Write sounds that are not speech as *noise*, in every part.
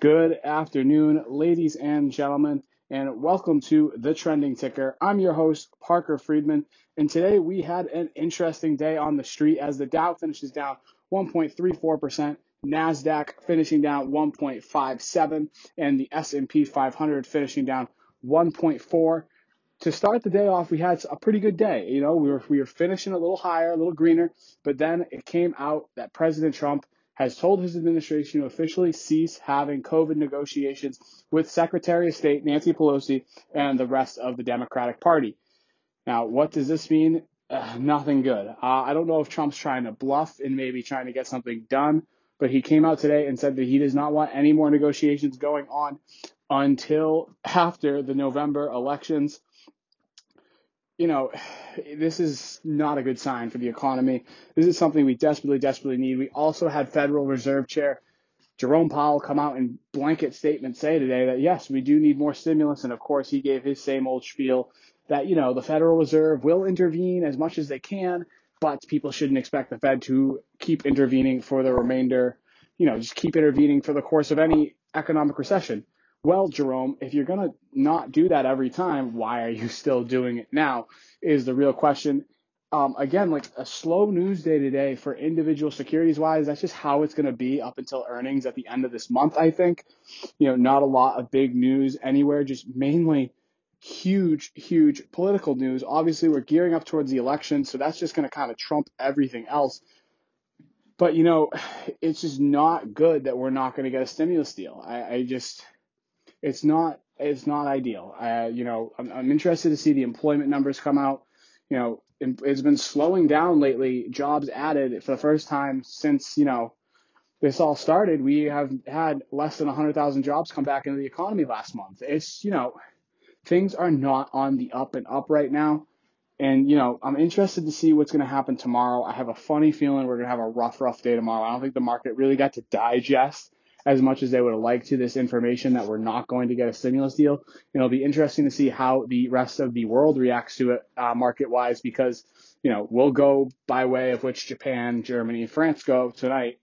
Good afternoon, ladies and gentlemen, and welcome to the Trending Ticker. I'm your host, Parker Friedman, and today we had an interesting day on the street as the Dow finishes down 1.34%, Nasdaq finishing down 1.57, and the S&P 500 finishing down 1.4. To start the day off, we had a pretty good day. You know, we were we were finishing a little higher, a little greener, but then it came out that President Trump has told his administration to officially cease having COVID negotiations with Secretary of State Nancy Pelosi and the rest of the Democratic Party. Now, what does this mean? Uh, nothing good. Uh, I don't know if Trump's trying to bluff and maybe trying to get something done, but he came out today and said that he does not want any more negotiations going on until after the November elections you know, this is not a good sign for the economy. This is something we desperately, desperately need. We also had Federal Reserve Chair Jerome Powell come out and blanket statement say today that yes, we do need more stimulus. And of course, he gave his same old spiel that, you know, the Federal Reserve will intervene as much as they can, but people shouldn't expect the Fed to keep intervening for the remainder, you know, just keep intervening for the course of any economic recession. Well, Jerome, if you're going to not do that every time, why are you still doing it now? Is the real question. Um, again, like a slow news day today for individual securities wise, that's just how it's going to be up until earnings at the end of this month, I think. You know, not a lot of big news anywhere, just mainly huge, huge political news. Obviously, we're gearing up towards the election, so that's just going to kind of trump everything else. But, you know, *sighs* it's just not good that we're not going to get a stimulus deal. I, I just, it's not it's not ideal. Uh, you know, I'm, I'm interested to see the employment numbers come out. You know, it's been slowing down lately. Jobs added for the first time since you know this all started. We have had less than 100,000 jobs come back into the economy last month. It's you know, things are not on the up and up right now. And, you know, I'm interested to see what's going to happen tomorrow. I have a funny feeling we're going to have a rough, rough day tomorrow. I don't think the market really got to digest as much as they would liked to this information that we're not going to get a stimulus deal. It'll be interesting to see how the rest of the world reacts to it uh, market wise because, you know, we'll go by way of which Japan, Germany, France go tonight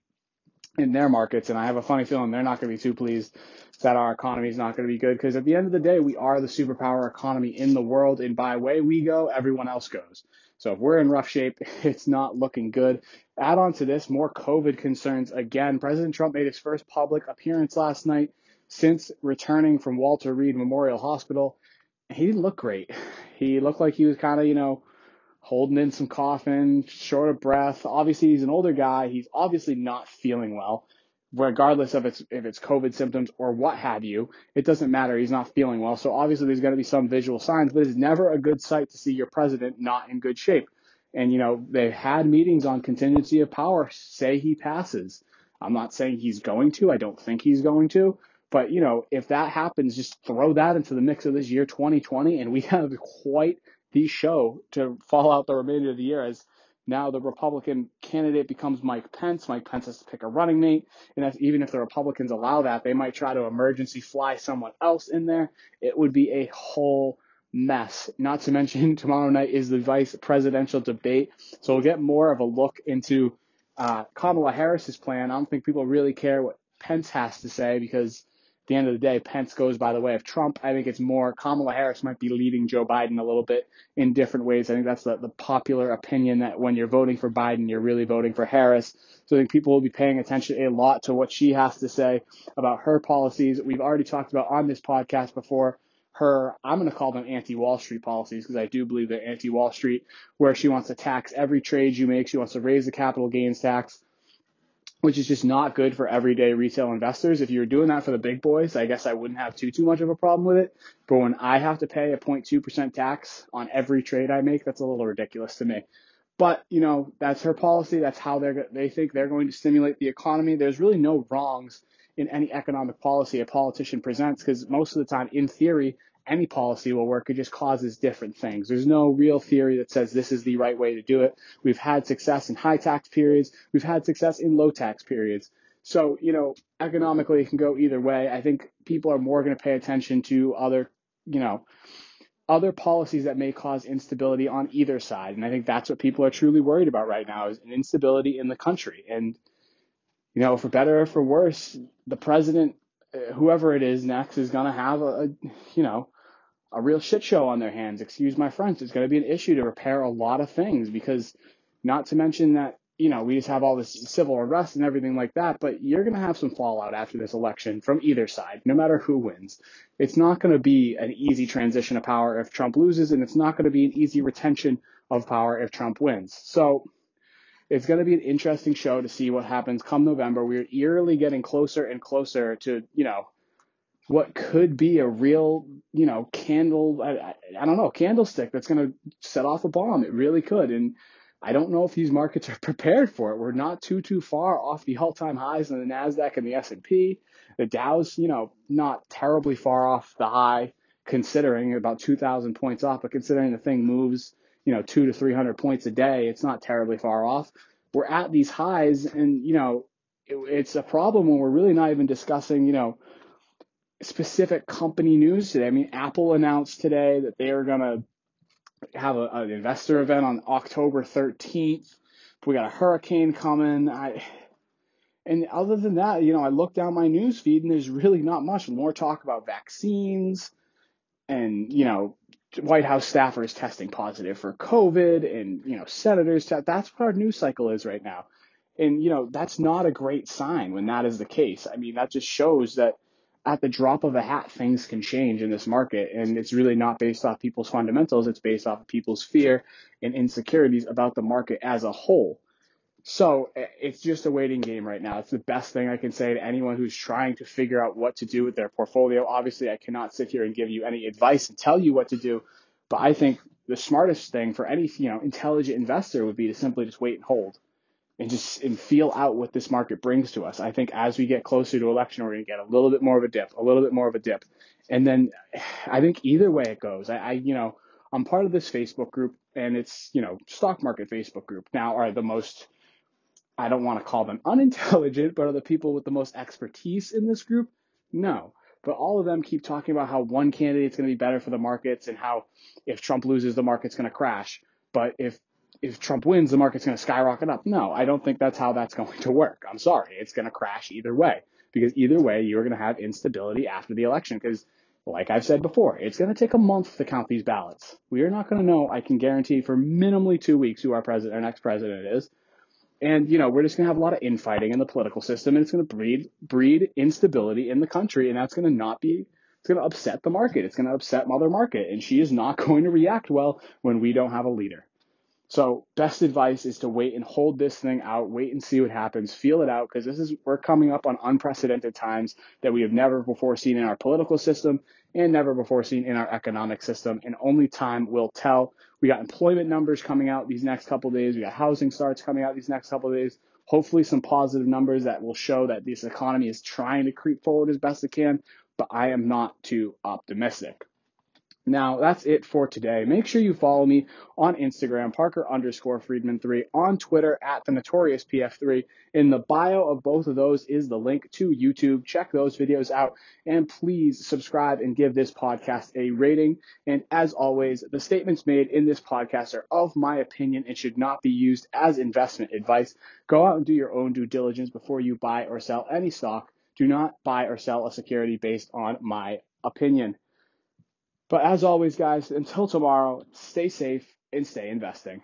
in their markets. And I have a funny feeling they're not going to be too pleased that our economy is not going to be good because at the end of the day, we are the superpower economy in the world. And by way we go, everyone else goes. So if we're in rough shape, *laughs* it's not looking good. Add on to this more COVID concerns. Again, President Trump made his first public appearance last night since returning from Walter Reed Memorial Hospital. He didn't look great. He looked like he was kind of, you know, holding in some coughing, short of breath. Obviously, he's an older guy. He's obviously not feeling well regardless of its if it's COVID symptoms or what have you, it doesn't matter. He's not feeling well. So obviously there's going to be some visual signs, but it's never a good sight to see your president not in good shape. And you know, they had meetings on contingency of power say he passes. I'm not saying he's going to. I don't think he's going to. But you know, if that happens, just throw that into the mix of this year 2020 and we *laughs* have quite the show to fall out the remainder of the year as now the Republican candidate becomes Mike Pence. Mike Pence has to pick a running mate. And even if the Republicans allow that, they might try to emergency fly someone else in there. It would be a whole mess. Not to mention *laughs* tomorrow night is the vice presidential debate. So we'll get more of a look into uh, Kamala Harris's plan. I don't think people really care what Pence has to say because the end of the day, Pence goes by the way of Trump. I think it's more Kamala Harris might be leading Joe Biden a little bit in different ways. I think that's the, the popular opinion that when you're voting for Biden, you're really voting for Harris. So I think people will be paying attention a lot to what she has to say about her policies. We've already talked about on this podcast before her, I'm going to call them anti Wall Street policies because I do believe they're anti Wall Street, where she wants to tax every trade you make. She wants to raise the capital gains tax which is just not good for everyday retail investors. If you're doing that for the big boys, I guess I wouldn't have too too much of a problem with it. But when I have to pay a 0.2% tax on every trade I make, that's a little ridiculous to me. But you know, that's her policy. That's how they're they think they're going to stimulate the economy. There's really no wrongs in any economic policy a politician presents because most of the time, in theory, any policy will work. It just causes different things. There's no real theory that says this is the right way to do it. We've had success in high tax periods. We've had success in low tax periods. So, you know, economically it can go either way. I think people are more going to pay attention to other, you know, other policies that may cause instability on either side. And I think that's what people are truly worried about right now is an instability in the country. And, you know, for better or for worse, the president uh, whoever it is next is going to have a, a, you know, a real shit show on their hands. Excuse my French. It's going to be an issue to repair a lot of things because, not to mention that you know we just have all this civil unrest and everything like that. But you're going to have some fallout after this election from either side, no matter who wins. It's not going to be an easy transition of power if Trump loses, and it's not going to be an easy retention of power if Trump wins. So it's going to be an interesting show to see what happens come November. We're eerily getting closer and closer to, you know, what could be a real, you know, candle, I, I don't know, candlestick that's going to set off a bomb. It really could. And I don't know if these markets are *laughs* prepared for it. We're not too, too far off the all-time highs in the NASDAQ and the S&P. The Dow's, you know, not terribly far off the high considering about 2,000 points off, but considering the thing moves you know, two to 300 points a day. It's not terribly far off. We're at these highs and, you know, it, it's a problem when we're really not even discussing, you know, specific company news today. I mean, Apple announced today that they are going to have a, an investor event on October 13th. We got a hurricane coming. I, and other than that, you know, I look down my news feed and there's really not much more talk about vaccines and, you know, White House staffers testing positive for COVID and, you know, senators. That's what our news cycle is right now. And, you know, that's not a great sign when that is the case. I mean, that just shows that at the drop of a hat, things can change in this market. And it's really not based off people's fundamentals. It's based off of people's fear and insecurities about the market as a whole. So eh, it's just a waiting game right now. It's the best thing I can say to anyone who's trying to figure out what to do with their portfolio. Obviously, I cannot sit here and give you any advice and tell you what to do, but I think the smartest thing for any you know intelligent investor would be to simply just wait and hold and just and feel out what this market brings to us. I think as we get closer to election, we're going to get a little bit more of a dip, a little bit more of a dip, and then *sighs* I think either way it goes, I, I you know I'm part of this Facebook group and it's you know stock market Facebook group now are the most I don't want to call them *laughs* unintelligent, but are the people with the most expertise in this group? No. But all of them keep talking about how one candidate's going to be better for the markets and how if Trump loses, the market's going to crash. But if if Trump wins, the market's going to skyrocket up. No, I don't think that's how that's going to work. I'm sorry. It's going to crash either way because either way, you're going to have instability after the election because like I've said before, it's going to take a month to count these ballots. We are not going to know, I can guarantee, for minimally two weeks who our president, our next president is. And, you know, we're just going to have a lot of infighting in the political system and it's going to breed, breed instability in the country. And that's going to not be, it's going to upset the market. It's going to upset Mother Market. And she is not *laughs* going to react well when we don't have a leader. So best advice is to wait and hold this thing out, wait and see what happens, feel it out, because this is, we're coming up on unprecedented times that we have never before seen in our political system and never before seen in our economic system. And only time will tell. We got employment numbers coming out these next couple days. We got housing starts coming out these next couple days. Hopefully some positive numbers that will show that this economy is trying to creep forward as best it can, but I am not too optimistic. Now, that's it for today. Make sure you follow me on Instagram, Parker underscore Friedman3, on Twitter at the Notorious PF3. In the bio of both of those is the link to YouTube. Check those videos out and please subscribe and give this podcast a rating. And as always, the statements made in this podcast are of my opinion and should not be used as investment advice. Go out and do your own due diligence before you buy or sell any stock. Do not buy or sell a security based on my opinion. But as always, guys, until tomorrow, stay safe and stay investing.